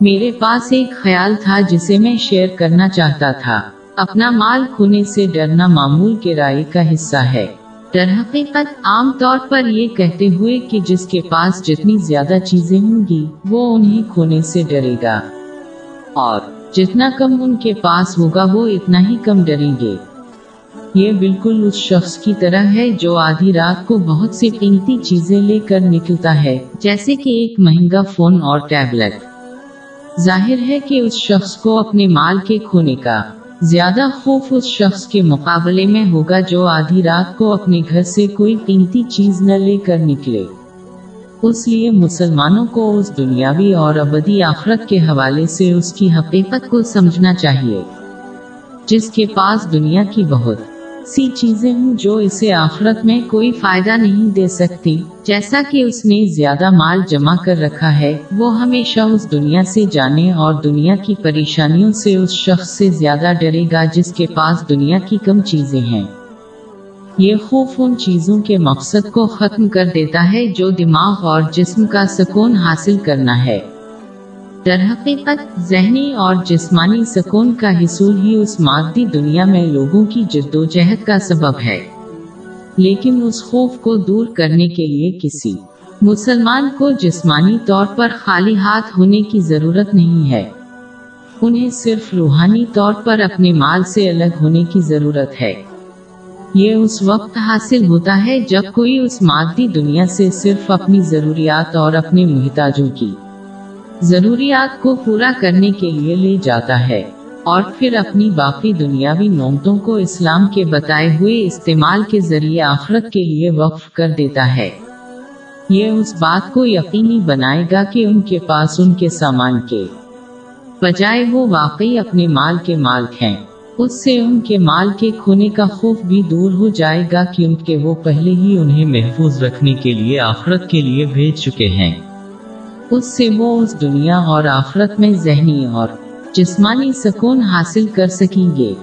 میرے پاس ایک خیال تھا جسے میں شیئر کرنا چاہتا تھا۔ اپنا مال کھونے سے ڈرنا معمول کے رائے کا حصہ ہے۔ در حقیقت عام طور پر یہ کہتے ہوئے کہ جس کے پاس جتنی زیادہ چیزیں ہوں گی، وہ انہیں کھونے سے ڈرے گا۔ اور جتنا کم ان کے پاس ہوگا، وہ اتنا ہی کم ڈریں گے۔ یہ بالکل اس شخص کی طرح ہے جو آدھی رات کو بہت سی قیمتی چیزیں لے کر نکلتا ہے، جیسے کہ ایک مہنگا فون اور ٹیبلٹ ظاہر ہے کہ اس شخص کو اپنے مال کے کھونے کا زیادہ خوف اس شخص کے مقابلے میں ہوگا جو آدھی رات کو اپنے گھر سے کوئی قیمتی چیز نہ لے کر نکلے۔ اس لیے مسلمانوں کو اس دنیاوی اور ابدی آخرت کے حوالے سے اس کی حقیقت کو سمجھنا چاہیے، جس کے پاس دنیا کی بہت سی چیزیں ہوں جو اسے آخرت میں کوئی فائدہ نہیں دے سکتی۔ جیسا کہ اس نے زیادہ مال جمع کر رکھا ہے، وہ ہمیشہ اس دنیا سے جانے اور دنیا کی پریشانیوں سے اس شخص سے زیادہ ڈرے گا جس کے پاس دنیا کی کم چیزیں ہیں۔ یہ خوف ان چیزوں کے مقصد کو ختم کر دیتا ہے جو دماغ اور جسم کا سکون حاصل کرنا ہے۔ در حقیقت، ذہنی اور جسمانی سکون کا حصول ہی اس مادی دنیا میں لوگوں کی جد و جہد کا سبب ہے۔ لیکن اس خوف کو دور کرنے کے لیے کسی مسلمان کو جسمانی طور پر خالی ہاتھ ہونے کی ضرورت نہیں ہے۔ انہیں صرف روحانی طور پر اپنے مال سے الگ ہونے کی ضرورت ہے۔ یہ اس وقت حاصل ہوتا ہے جب کوئی اس مادی دنیا سے صرف اپنی ضروریات اور اپنے محتاجوں کی ضروریات کو پورا کرنے کے لیے لے جاتا ہے اور پھر اپنی باقی دنیاوی نومتوں کو اسلام کے بتائے ہوئے استعمال کے ذریعے آخرت کے لیے وقف کر دیتا ہے۔ یہ اس بات کو یقینی بنائے گا کہ ان کے پاس ان کے سامان کے بجائے وہ واقعی اپنے مال کے مالک ہیں۔ اس سے ان کے مال کے کھونے کا خوف بھی دور ہو جائے گا کیونکہ وہ پہلے ہی انہیں محفوظ رکھنے کے لیے آخرت کے لیے بھیج چکے ہیں۔ اس سے وہ اس دنیا اور آخرت میں ذہنی اور جسمانی سکون حاصل کر سکیں گے۔